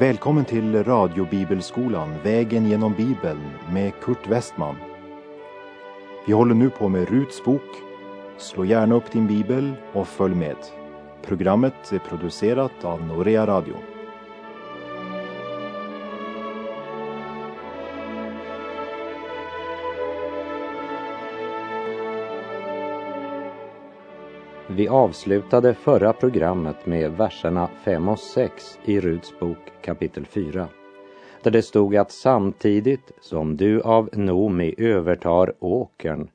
Välkommen till radiobibelskolan Vägen genom Bibeln med Kurt Westman. Vi håller nu på med Ruts bok. Slå gärna upp din bibel och följ med. Programmet är producerat av Norea Radio. Vi avslutade förra programmet med verserna 5 och 6 i Ruts bok kapitel 4. Där det stod att samtidigt som du av Nomi övertar åkern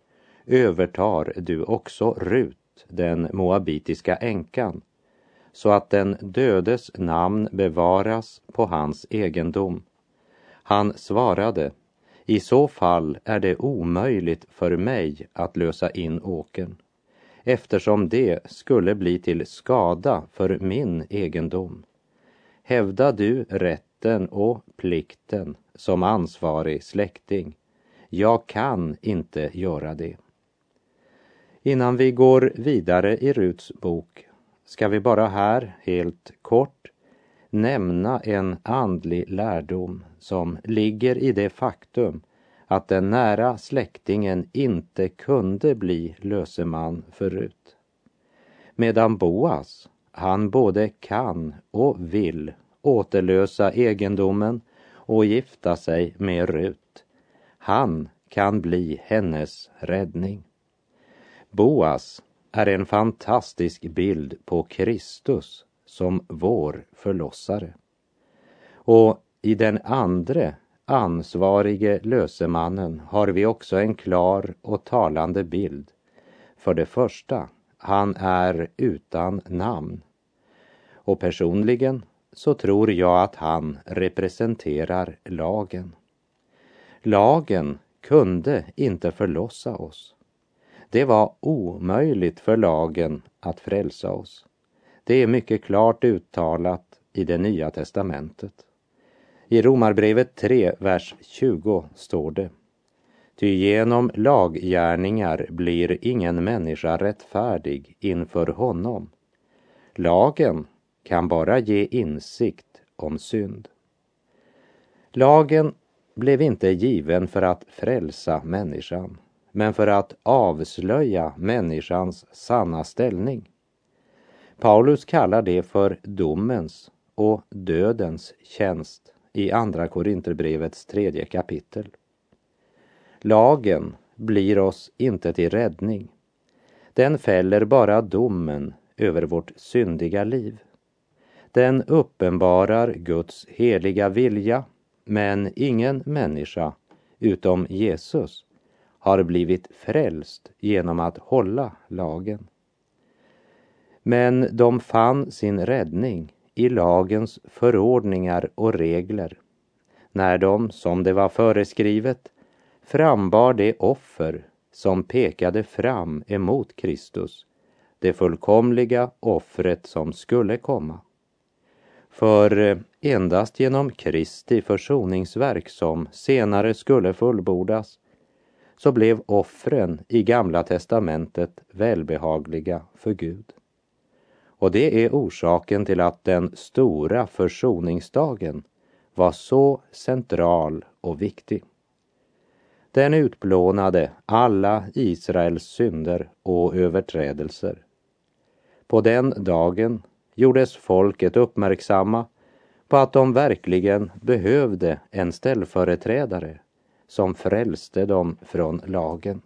övertar du också Rut, den moabitiska änkan, så att den dödes namn bevaras på hans egendom. Han svarade, i så fall är det omöjligt för mig att lösa in åkern eftersom det skulle bli till skada för min egendom. Hävda du rätten och plikten som ansvarig släkting. Jag kan inte göra det. Innan vi går vidare i Ruts bok ska vi bara här helt kort nämna en andlig lärdom som ligger i det faktum att den nära släktingen inte kunde bli löseman förut. Medan Boas, han både kan och vill återlösa egendomen och gifta sig med Rut. Han kan bli hennes räddning. Boas är en fantastisk bild på Kristus som vår förlossare. Och i den andre ansvarige lösemannen har vi också en klar och talande bild. För det första, han är utan namn. Och personligen så tror jag att han representerar lagen. Lagen kunde inte förlossa oss. Det var omöjligt för lagen att frälsa oss. Det är mycket klart uttalat i det nya testamentet. I Romarbrevet 3, vers 20 står det. Ty genom laggärningar blir ingen människa rättfärdig inför honom. Lagen kan bara ge insikt om synd. Lagen blev inte given för att frälsa människan, men för att avslöja människans sanna ställning. Paulus kallar det för domens och dödens tjänst i Andra Korinterbrevets tredje kapitel. Lagen blir oss inte till räddning. Den fäller bara domen över vårt syndiga liv. Den uppenbarar Guds heliga vilja, men ingen människa utom Jesus har blivit frälst genom att hålla lagen. Men de fann sin räddning i lagens förordningar och regler när de, som det var föreskrivet, frambar det offer som pekade fram emot Kristus, det fullkomliga offret som skulle komma. För eh, endast genom Kristi försoningsverk som senare skulle fullbordas så blev offren i Gamla testamentet välbehagliga för Gud. Och det är orsaken till att den stora försoningsdagen var så central och viktig. Den utplånade alla Israels synder och överträdelser. På den dagen gjordes folket uppmärksamma på att de verkligen behövde en ställföreträdare som frälste dem från lagen.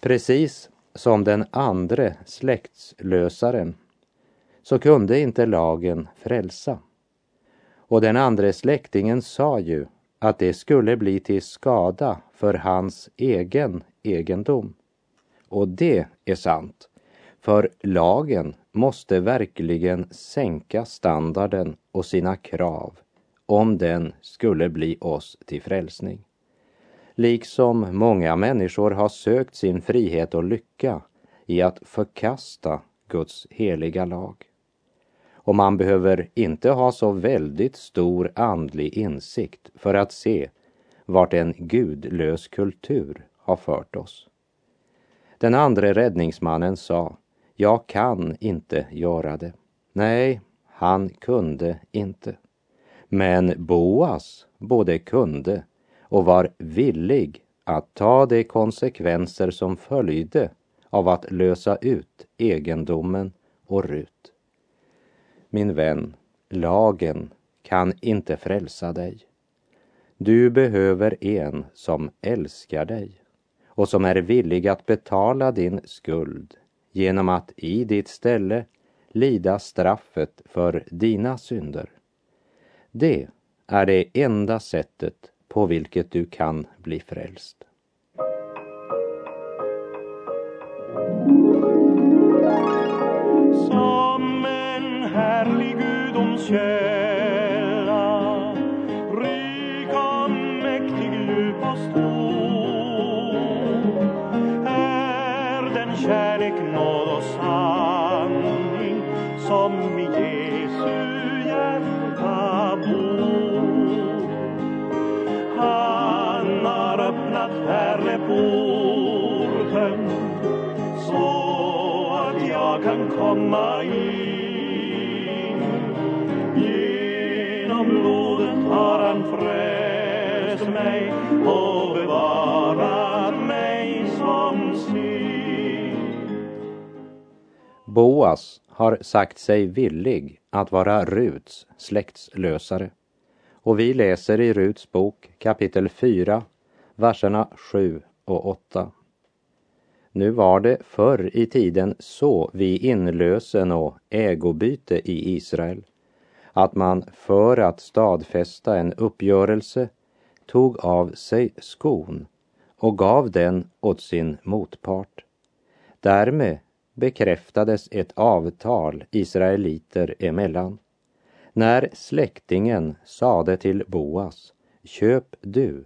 Precis som den andre släktslösaren så kunde inte lagen frälsa. Och den andre släktingen sa ju att det skulle bli till skada för hans egen egendom. Och det är sant, för lagen måste verkligen sänka standarden och sina krav om den skulle bli oss till frälsning liksom många människor har sökt sin frihet och lycka i att förkasta Guds heliga lag. Och man behöver inte ha så väldigt stor andlig insikt för att se vart en gudlös kultur har fört oss. Den andra räddningsmannen sa, jag kan inte göra det. Nej, han kunde inte. Men Boas både kunde och var villig att ta de konsekvenser som följde av att lösa ut egendomen och Rut. Min vän, lagen kan inte frälsa dig. Du behöver en som älskar dig och som är villig att betala din skuld genom att i ditt ställe lida straffet för dina synder. Det är det enda sättet på vilket du kan bli frälst. Källa, rik och mäktig, djup och stor är den kärlek, nåd och sanning som i Jesu hjärta bor. Han har öppnat pärleporten så att jag kan komma in. Blodet har han frälst mig och bevarat mig som sin. Boas har sagt sig villig att vara Ruts släktslösare. Och vi läser i Ruts bok kapitel 4, verserna 7 och 8. Nu var det förr i tiden så vid inlösen och ägobyte i Israel att man för att stadfästa en uppgörelse tog av sig skon och gav den åt sin motpart. Därmed bekräftades ett avtal israeliter emellan. När släktingen sade till Boas, köp du,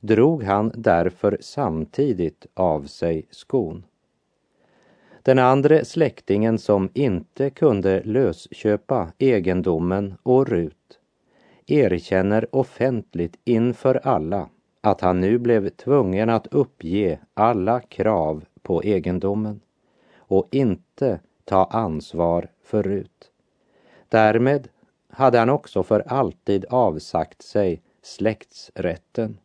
drog han därför samtidigt av sig skon. Den andra släktingen som inte kunde lösköpa egendomen och Rut erkänner offentligt inför alla att han nu blev tvungen att uppge alla krav på egendomen och inte ta ansvar för Rut. Därmed hade han också för alltid avsagt sig släktsrätten.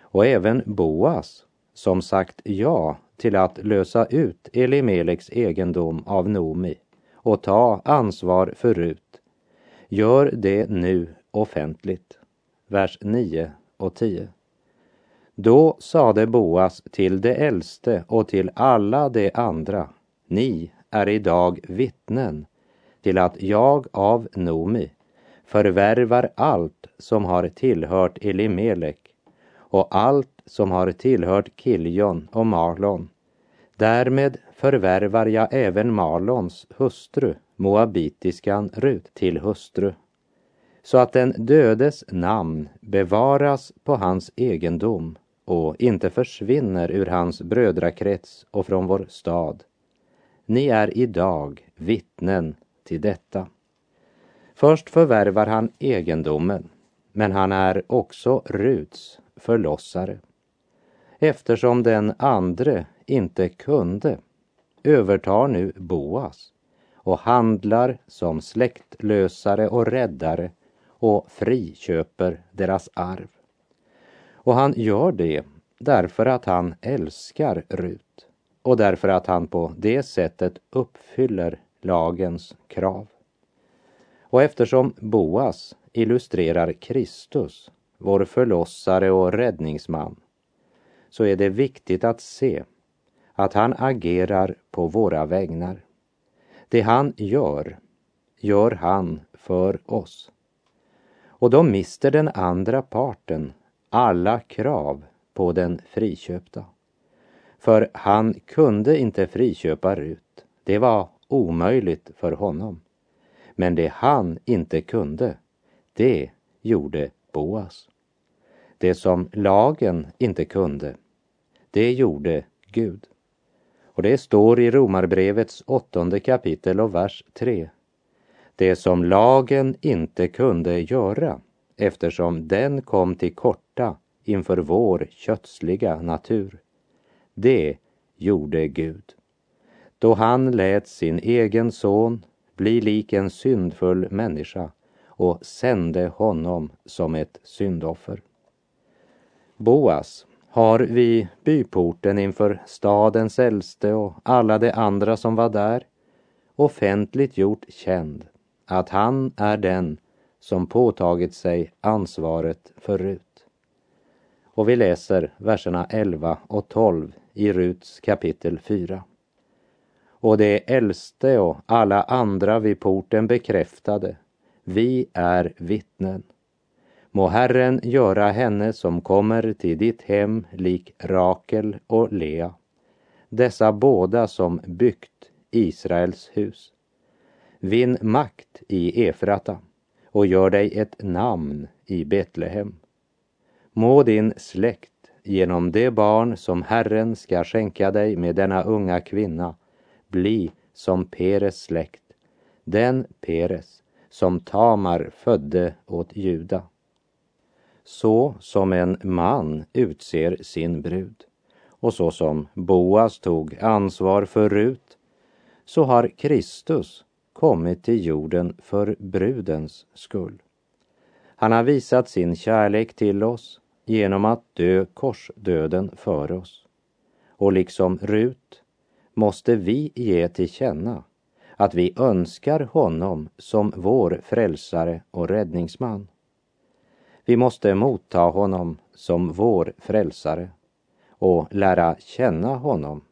Och även Boas, som sagt ja till att lösa ut Elimeleks egendom av Nomi och ta ansvar för Rut, gör det nu offentligt. Vers 9 och 10. Då sade Boas till de äldste och till alla de andra, ni är idag vittnen till att jag av Nomi förvärvar allt som har tillhört Elimelek och allt som har tillhört Kiljon och Malon. Därmed förvärvar jag även Malons hustru, moabitiskan Rut, till hustru, så att den dödes namn bevaras på hans egendom och inte försvinner ur hans brödrakrets och från vår stad. Ni är idag vittnen till detta. Först förvärvar han egendomen, men han är också Ruts förlossare. Eftersom den andre inte kunde övertar nu Boas och handlar som släktlösare och räddare och friköper deras arv. Och han gör det därför att han älskar Rut och därför att han på det sättet uppfyller lagens krav. Och eftersom Boas illustrerar Kristus, vår förlossare och räddningsman, så är det viktigt att se att han agerar på våra vägnar. Det han gör, gör han för oss. Och då mister den andra parten alla krav på den friköpta. För han kunde inte friköpa Rut. Det var omöjligt för honom. Men det han inte kunde, det gjorde Boas. Det som lagen inte kunde, det gjorde Gud. Och det står i Romarbrevets åttonde kapitel och vers 3. Det som lagen inte kunde göra, eftersom den kom till korta inför vår kötsliga natur. Det gjorde Gud. Då han lät sin egen son bli lik en syndfull människa och sände honom som ett syndoffer. Boas har vid byporten inför stadens äldste och alla de andra som var där offentligt gjort känd att han är den som påtagit sig ansvaret för Rut. Och vi läser verserna 11 och 12 i Ruts kapitel 4. Och de äldste och alla andra vid porten bekräftade, vi är vittnen. Må Herren göra henne som kommer till ditt hem lik Rakel och Lea, dessa båda som byggt Israels hus. Vinn makt i Efrata och gör dig ett namn i Betlehem. Må din släkt genom det barn som Herren ska skänka dig med denna unga kvinna bli som Peres släkt, den Peres som Tamar födde åt Juda. Så som en man utser sin brud och så som Boas tog ansvar för Rut så har Kristus kommit till jorden för brudens skull. Han har visat sin kärlek till oss genom att dö korsdöden för oss. Och liksom Rut måste vi ge till känna att vi önskar honom som vår frälsare och räddningsman. Vi måste motta honom som vår frälsare och lära känna honom.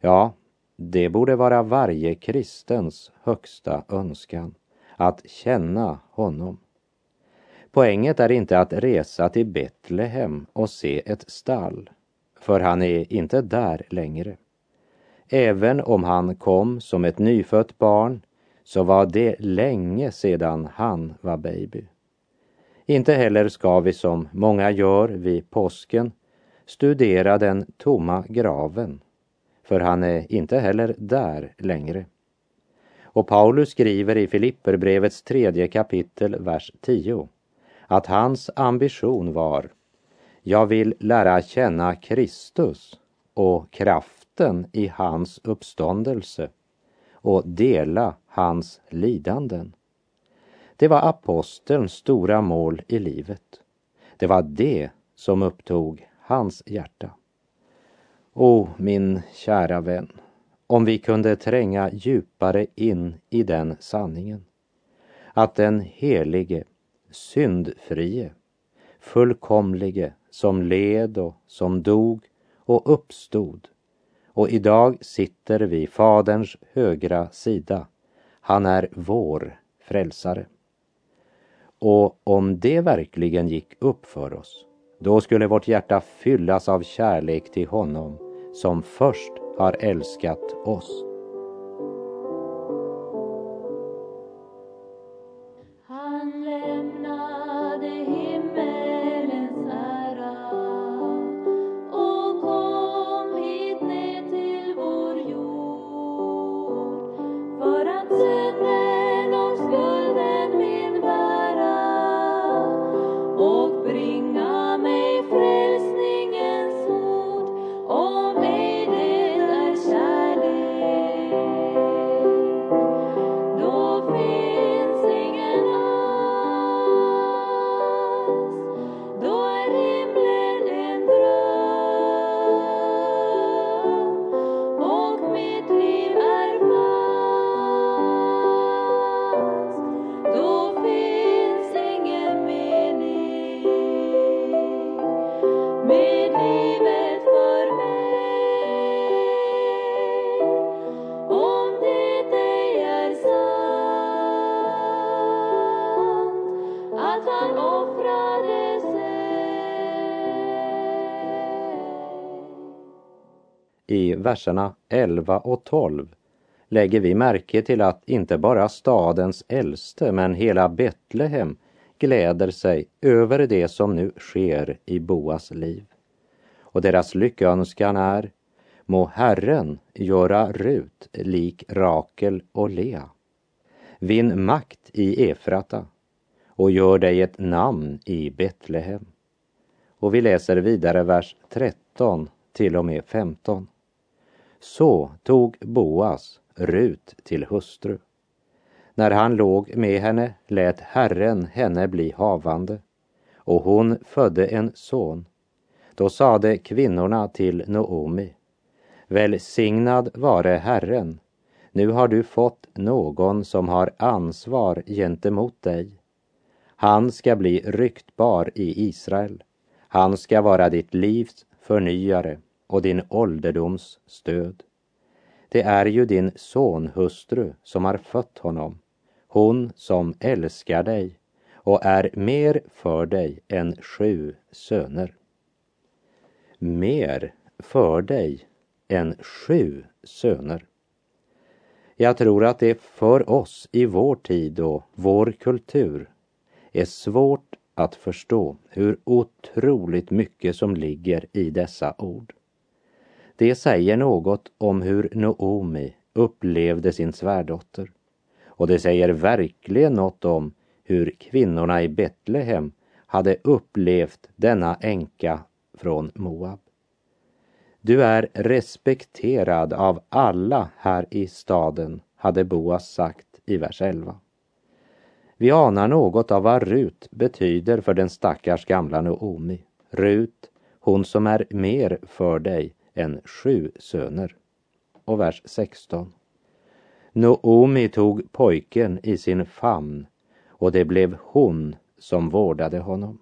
Ja, det borde vara varje kristens högsta önskan, att känna honom. Poänget är inte att resa till Betlehem och se ett stall, för han är inte där längre. Även om han kom som ett nyfött barn så var det länge sedan han var baby. Inte heller ska vi som många gör vid påsken studera den tomma graven för han är inte heller där längre. Och Paulus skriver i Filipperbrevets tredje kapitel, vers 10, att hans ambition var jag vill lära känna Kristus och kraften i hans uppståndelse och dela hans lidanden. Det var apostelns stora mål i livet. Det var det som upptog hans hjärta. O, oh, min kära vän, om vi kunde tränga djupare in i den sanningen. Att den helige, syndfrie, fullkomlige som led och som dog och uppstod och idag sitter vid Faderns högra sida. Han är vår frälsare. Och om det verkligen gick upp för oss, då skulle vårt hjärta fyllas av kärlek till honom som först har älskat oss. I verserna 11 och 12 lägger vi märke till att inte bara stadens äldste men hela Betlehem gläder sig över det som nu sker i Boas liv. Och deras lyckönskan är Må Herren göra Rut lik Rakel och Lea. Vinn makt i Efrata och gör dig ett namn i Betlehem. Och vi läser vidare vers 13 till och med 15. Så tog Boas Rut till hustru. När han låg med henne lät Herren henne bli havande och hon födde en son. Då sade kvinnorna till Noomi, välsignad vare Herren, nu har du fått någon som har ansvar gentemot dig. Han ska bli ryktbar i Israel. Han ska vara ditt livs förnyare och din ålderdoms stöd. Det är ju din sonhustru som har fött honom, hon som älskar dig och är mer för dig än sju söner. Mer för dig än sju söner. Jag tror att det för oss i vår tid och vår kultur är svårt att förstå hur otroligt mycket som ligger i dessa ord. Det säger något om hur Noomi upplevde sin svärdotter. Och det säger verkligen något om hur kvinnorna i Betlehem hade upplevt denna änka från Moab. Du är respekterad av alla här i staden, hade Boas sagt i vers 11. Vi anar något av vad Rut betyder för den stackars gamla Noomi. Rut, hon som är mer för dig än sju söner. Och vers 16. Noomi tog pojken i sin famn och det blev hon som vårdade honom.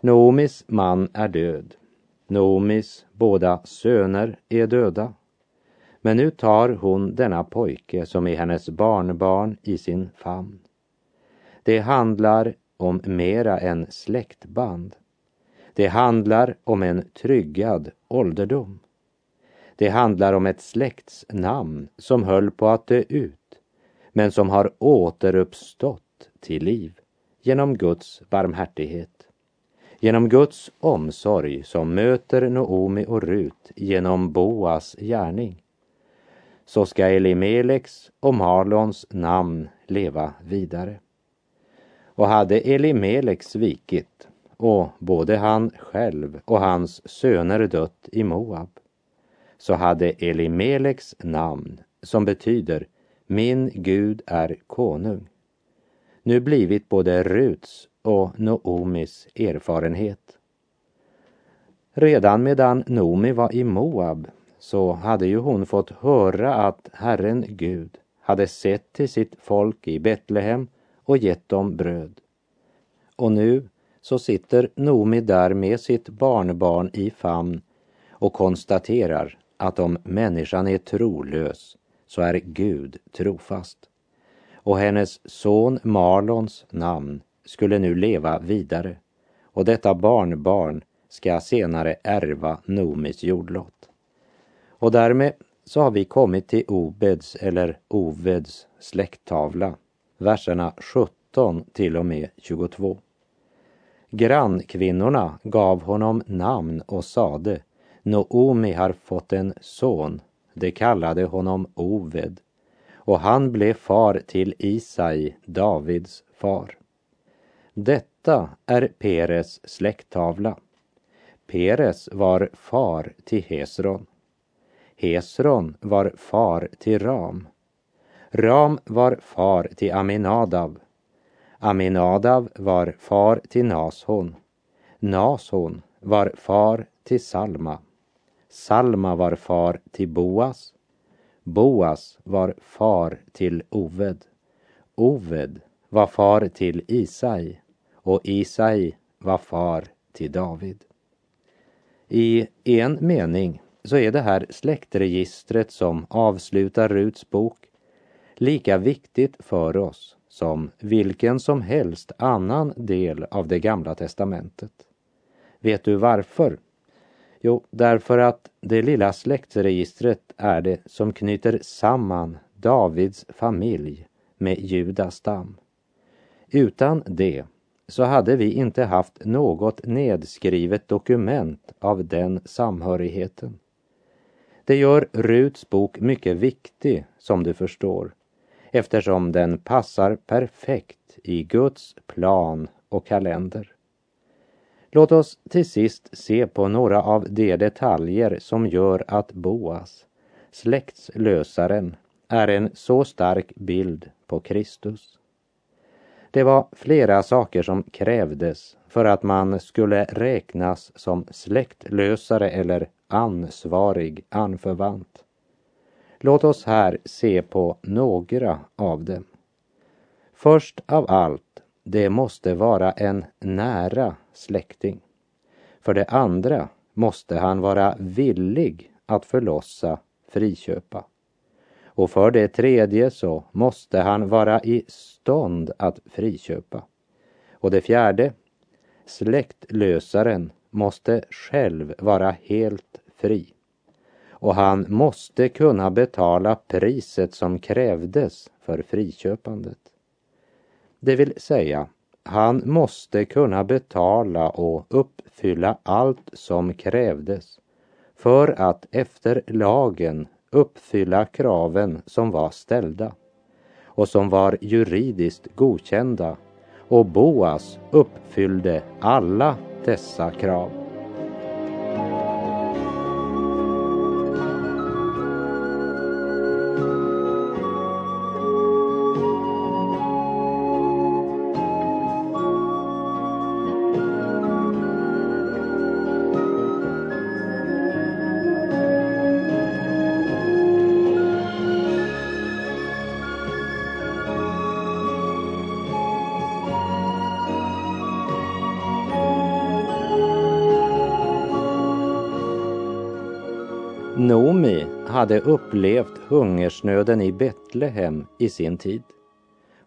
Noomis man är död. Noomis båda söner är döda. Men nu tar hon denna pojke som är hennes barnbarn i sin famn. Det handlar om mera än släktband. Det handlar om en tryggad ålderdom. Det handlar om ett släkts namn som höll på att dö ut, men som har återuppstått till liv genom Guds barmhärtighet. Genom Guds omsorg som möter Noomi och Rut genom Boas gärning så ska Elimeleks och Malons namn leva vidare. Och hade Elimelek svikit och både han själv och hans söner dött i Moab så hade Elimeleks namn, som betyder min Gud är konung, nu blivit både Ruts och Noomis erfarenhet. Redan medan Noomi var i Moab så hade ju hon fått höra att Herren Gud hade sett till sitt folk i Betlehem och gett dem bröd. Och nu så sitter Nomi där med sitt barnbarn i famn och konstaterar att om människan är trolös så är Gud trofast. Och hennes son Marlons namn skulle nu leva vidare och detta barnbarn ska senare ärva Nomis jordlott. Och därmed så har vi kommit till Obeds eller Oveds släkttavla, verserna 17 till och med 22. Grannkvinnorna gav honom namn och sade Noomi har fått en son. De kallade honom Oved och han blev far till Isai, Davids far. Detta är Peres släkttavla. Peres var far till Hesron. Hesron var far till Ram. Ram var far till Aminadav. Aminadav var far till Nashon. Nashon var far till Salma. Salma var far till Boas. Boas var far till Oved. Oved var far till Isai och Isai var far till David. I en mening så är det här släktregistret som avslutar Ruts bok lika viktigt för oss som vilken som helst annan del av det gamla testamentet. Vet du varför? Jo, därför att det lilla släktregistret är det som knyter samman Davids familj med Judas stam. Utan det så hade vi inte haft något nedskrivet dokument av den samhörigheten. Det gör Ruts bok mycket viktig, som du förstår, eftersom den passar perfekt i Guds plan och kalender. Låt oss till sist se på några av de detaljer som gör att Boas, släktslösaren, är en så stark bild på Kristus. Det var flera saker som krävdes för att man skulle räknas som släktlösare eller ansvarig anförvant. Låt oss här se på några av dem. Först av allt, det måste vara en nära släkting. För det andra måste han vara villig att förlossa, friköpa. Och för det tredje så måste han vara i stånd att friköpa. Och det fjärde, släktlösaren måste själv vara helt fri. Och han måste kunna betala priset som krävdes för friköpandet. Det vill säga, han måste kunna betala och uppfylla allt som krävdes för att efter lagen uppfylla kraven som var ställda och som var juridiskt godkända och Boas uppfyllde alla dessa krav. Naomi hade upplevt hungersnöden i Betlehem i sin tid.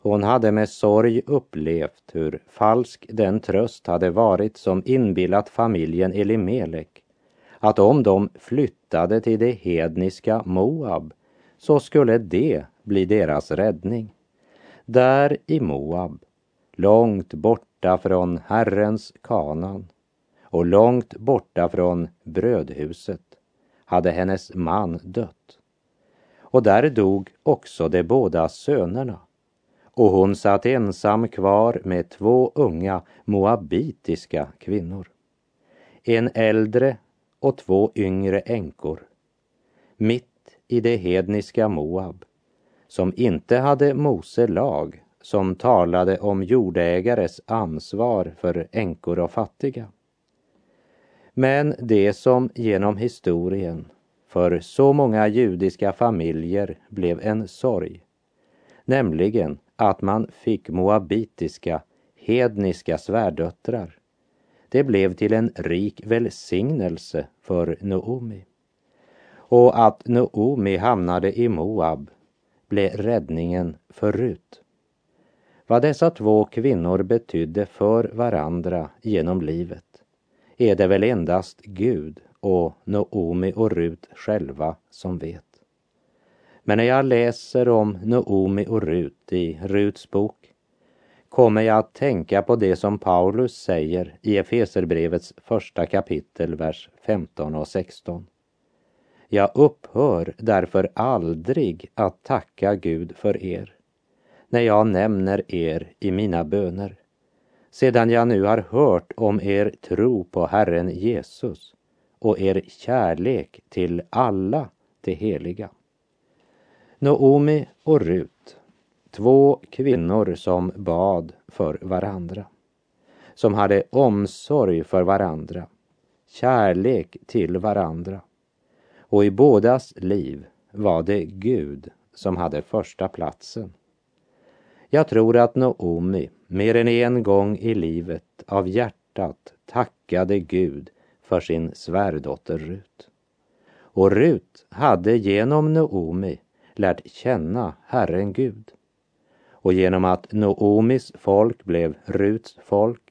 Hon hade med sorg upplevt hur falsk den tröst hade varit som inbillat familjen Elimelek att om de flyttade till det hedniska Moab så skulle det bli deras räddning. Där i Moab, långt borta från Herrens kanan och långt borta från brödhuset hade hennes man dött. Och där dog också de båda sönerna. Och hon satt ensam kvar med två unga moabitiska kvinnor. En äldre och två yngre änkor. Mitt i det hedniska Moab, som inte hade Mose lag som talade om jordägares ansvar för änkor och fattiga. Men det som genom historien för så många judiska familjer blev en sorg, nämligen att man fick moabitiska, hedniska svärdöttrar. Det blev till en rik välsignelse för Noomi. Och att Noomi hamnade i Moab blev räddningen för Rut. Vad dessa två kvinnor betydde för varandra genom livet är det väl endast Gud och Noomi och Rut själva som vet. Men när jag läser om Noomi och Rut i Ruts bok kommer jag att tänka på det som Paulus säger i Efeserbrevets första kapitel, vers 15 och 16. Jag upphör därför aldrig att tacka Gud för er, när jag nämner er i mina böner sedan jag nu har hört om er tro på Herren Jesus och er kärlek till alla de heliga. Noomi och Rut, två kvinnor som bad för varandra, som hade omsorg för varandra, kärlek till varandra. Och i bådas liv var det Gud som hade första platsen. Jag tror att Noomi mer än en gång i livet av hjärtat tackade Gud för sin svärdotter Rut. Och Rut hade genom Noomi lärt känna Herren Gud. Och genom att Noomis folk blev Ruts folk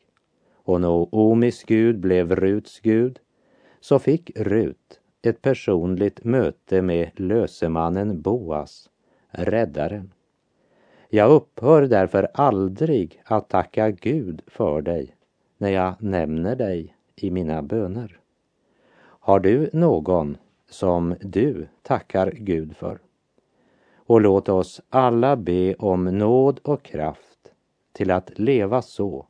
och Noomis Gud blev Ruts Gud så fick Rut ett personligt möte med lösemannen Boas, räddaren. Jag upphör därför aldrig att tacka Gud för dig när jag nämner dig i mina böner. Har du någon som du tackar Gud för? Och låt oss alla be om nåd och kraft till att leva så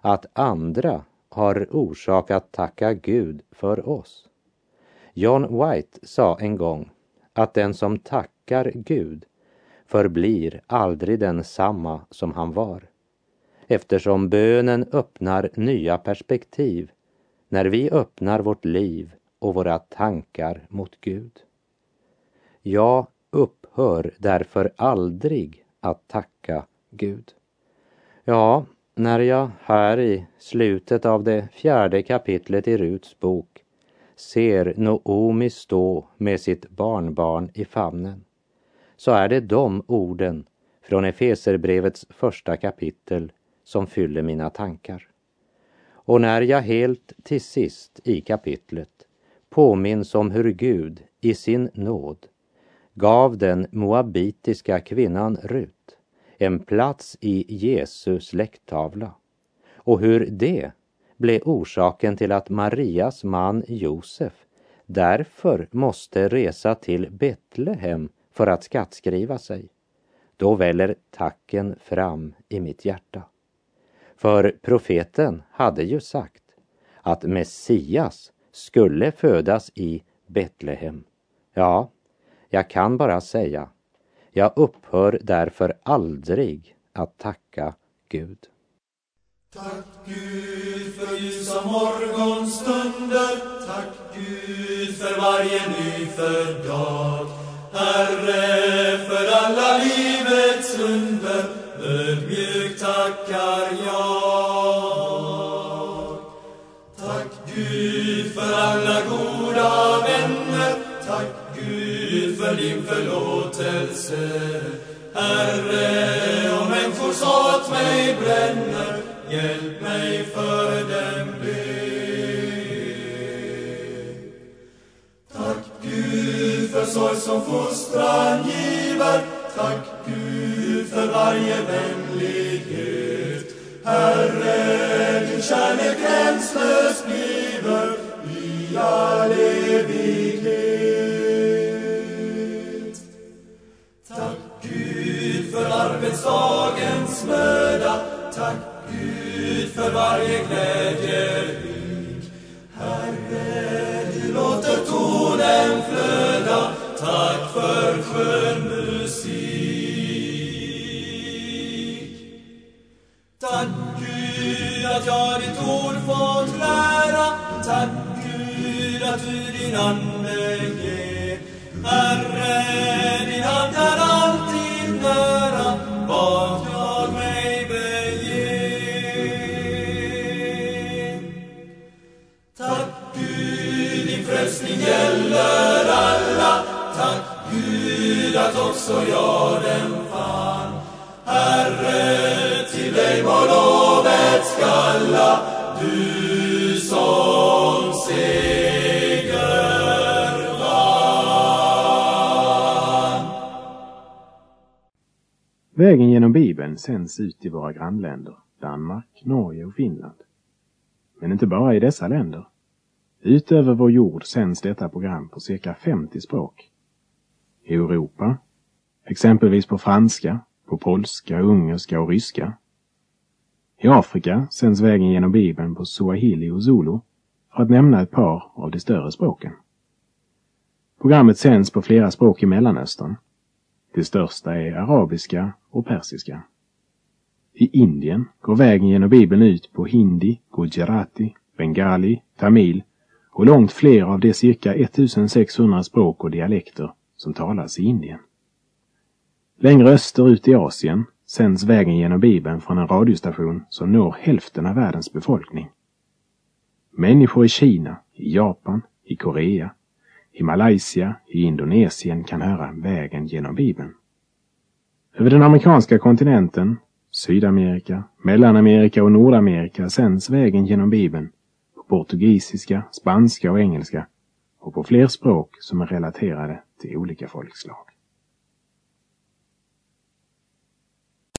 att andra har orsak att tacka Gud för oss. John White sa en gång att den som tackar Gud förblir aldrig densamma som han var. Eftersom bönen öppnar nya perspektiv när vi öppnar vårt liv och våra tankar mot Gud. Jag upphör därför aldrig att tacka Gud. Ja, när jag här i slutet av det fjärde kapitlet i Ruts bok ser Noomi stå med sitt barnbarn i famnen så är det de orden från Efeserbrevets första kapitel som fyller mina tankar. Och när jag helt till sist i kapitlet påminns om hur Gud i sin nåd gav den moabitiska kvinnan Rut en plats i Jesu släkttavla och hur det blev orsaken till att Marias man Josef därför måste resa till Betlehem för att skattskriva sig. Då väller tacken fram i mitt hjärta. För profeten hade ju sagt att Messias skulle födas i Betlehem. Ja, jag kan bara säga, jag upphör därför aldrig att tacka Gud. Tack Gud för ljusa morgonstunder, tack Gud för varje nyfödd dag. Herre, för alla livets under, ödmjukt tackar jag. Tack Gud för alla goda vänner, tack Gud för din förlåtelse. Herre, om människors hat mig bränner, hjälp mig för som fostran giver, tack Gud för varje vänlighet. Herre, din kärlek gränslös bliver i all evighet. Tack Gud för arbetsdagens möda, tack Gud för varje glädjerik. Herre, du låter tonen flöda, tack för skön musik. Tack Gud att jag ditt ord fått lära, tack Gud att du din ande så jag den fann. Herre, till dig må lovet skalla, du som seger vann. Vägen genom Bibeln sänds ut i våra grannländer, Danmark, Norge och Finland. Men inte bara i dessa länder. Utöver vår jord sänds detta program på cirka 50 språk. I Europa, exempelvis på franska, på polska, ungerska och ryska. I Afrika sänds vägen genom Bibeln på swahili och zulu, för att nämna ett par av de större språken. Programmet sänds på flera språk i Mellanöstern. De största är arabiska och persiska. I Indien går vägen genom Bibeln ut på hindi, gujarati, bengali, tamil och långt fler av de cirka 1600 språk och dialekter som talas i Indien. Längre österut i Asien sänds vägen genom Bibeln från en radiostation som når hälften av världens befolkning. Människor i Kina, i Japan, i Korea, i Malaysia, i Indonesien kan höra vägen genom Bibeln. Över den amerikanska kontinenten, Sydamerika, Mellanamerika och Nordamerika sänds vägen genom Bibeln på portugisiska, spanska och engelska och på fler språk som är relaterade till olika folkslag.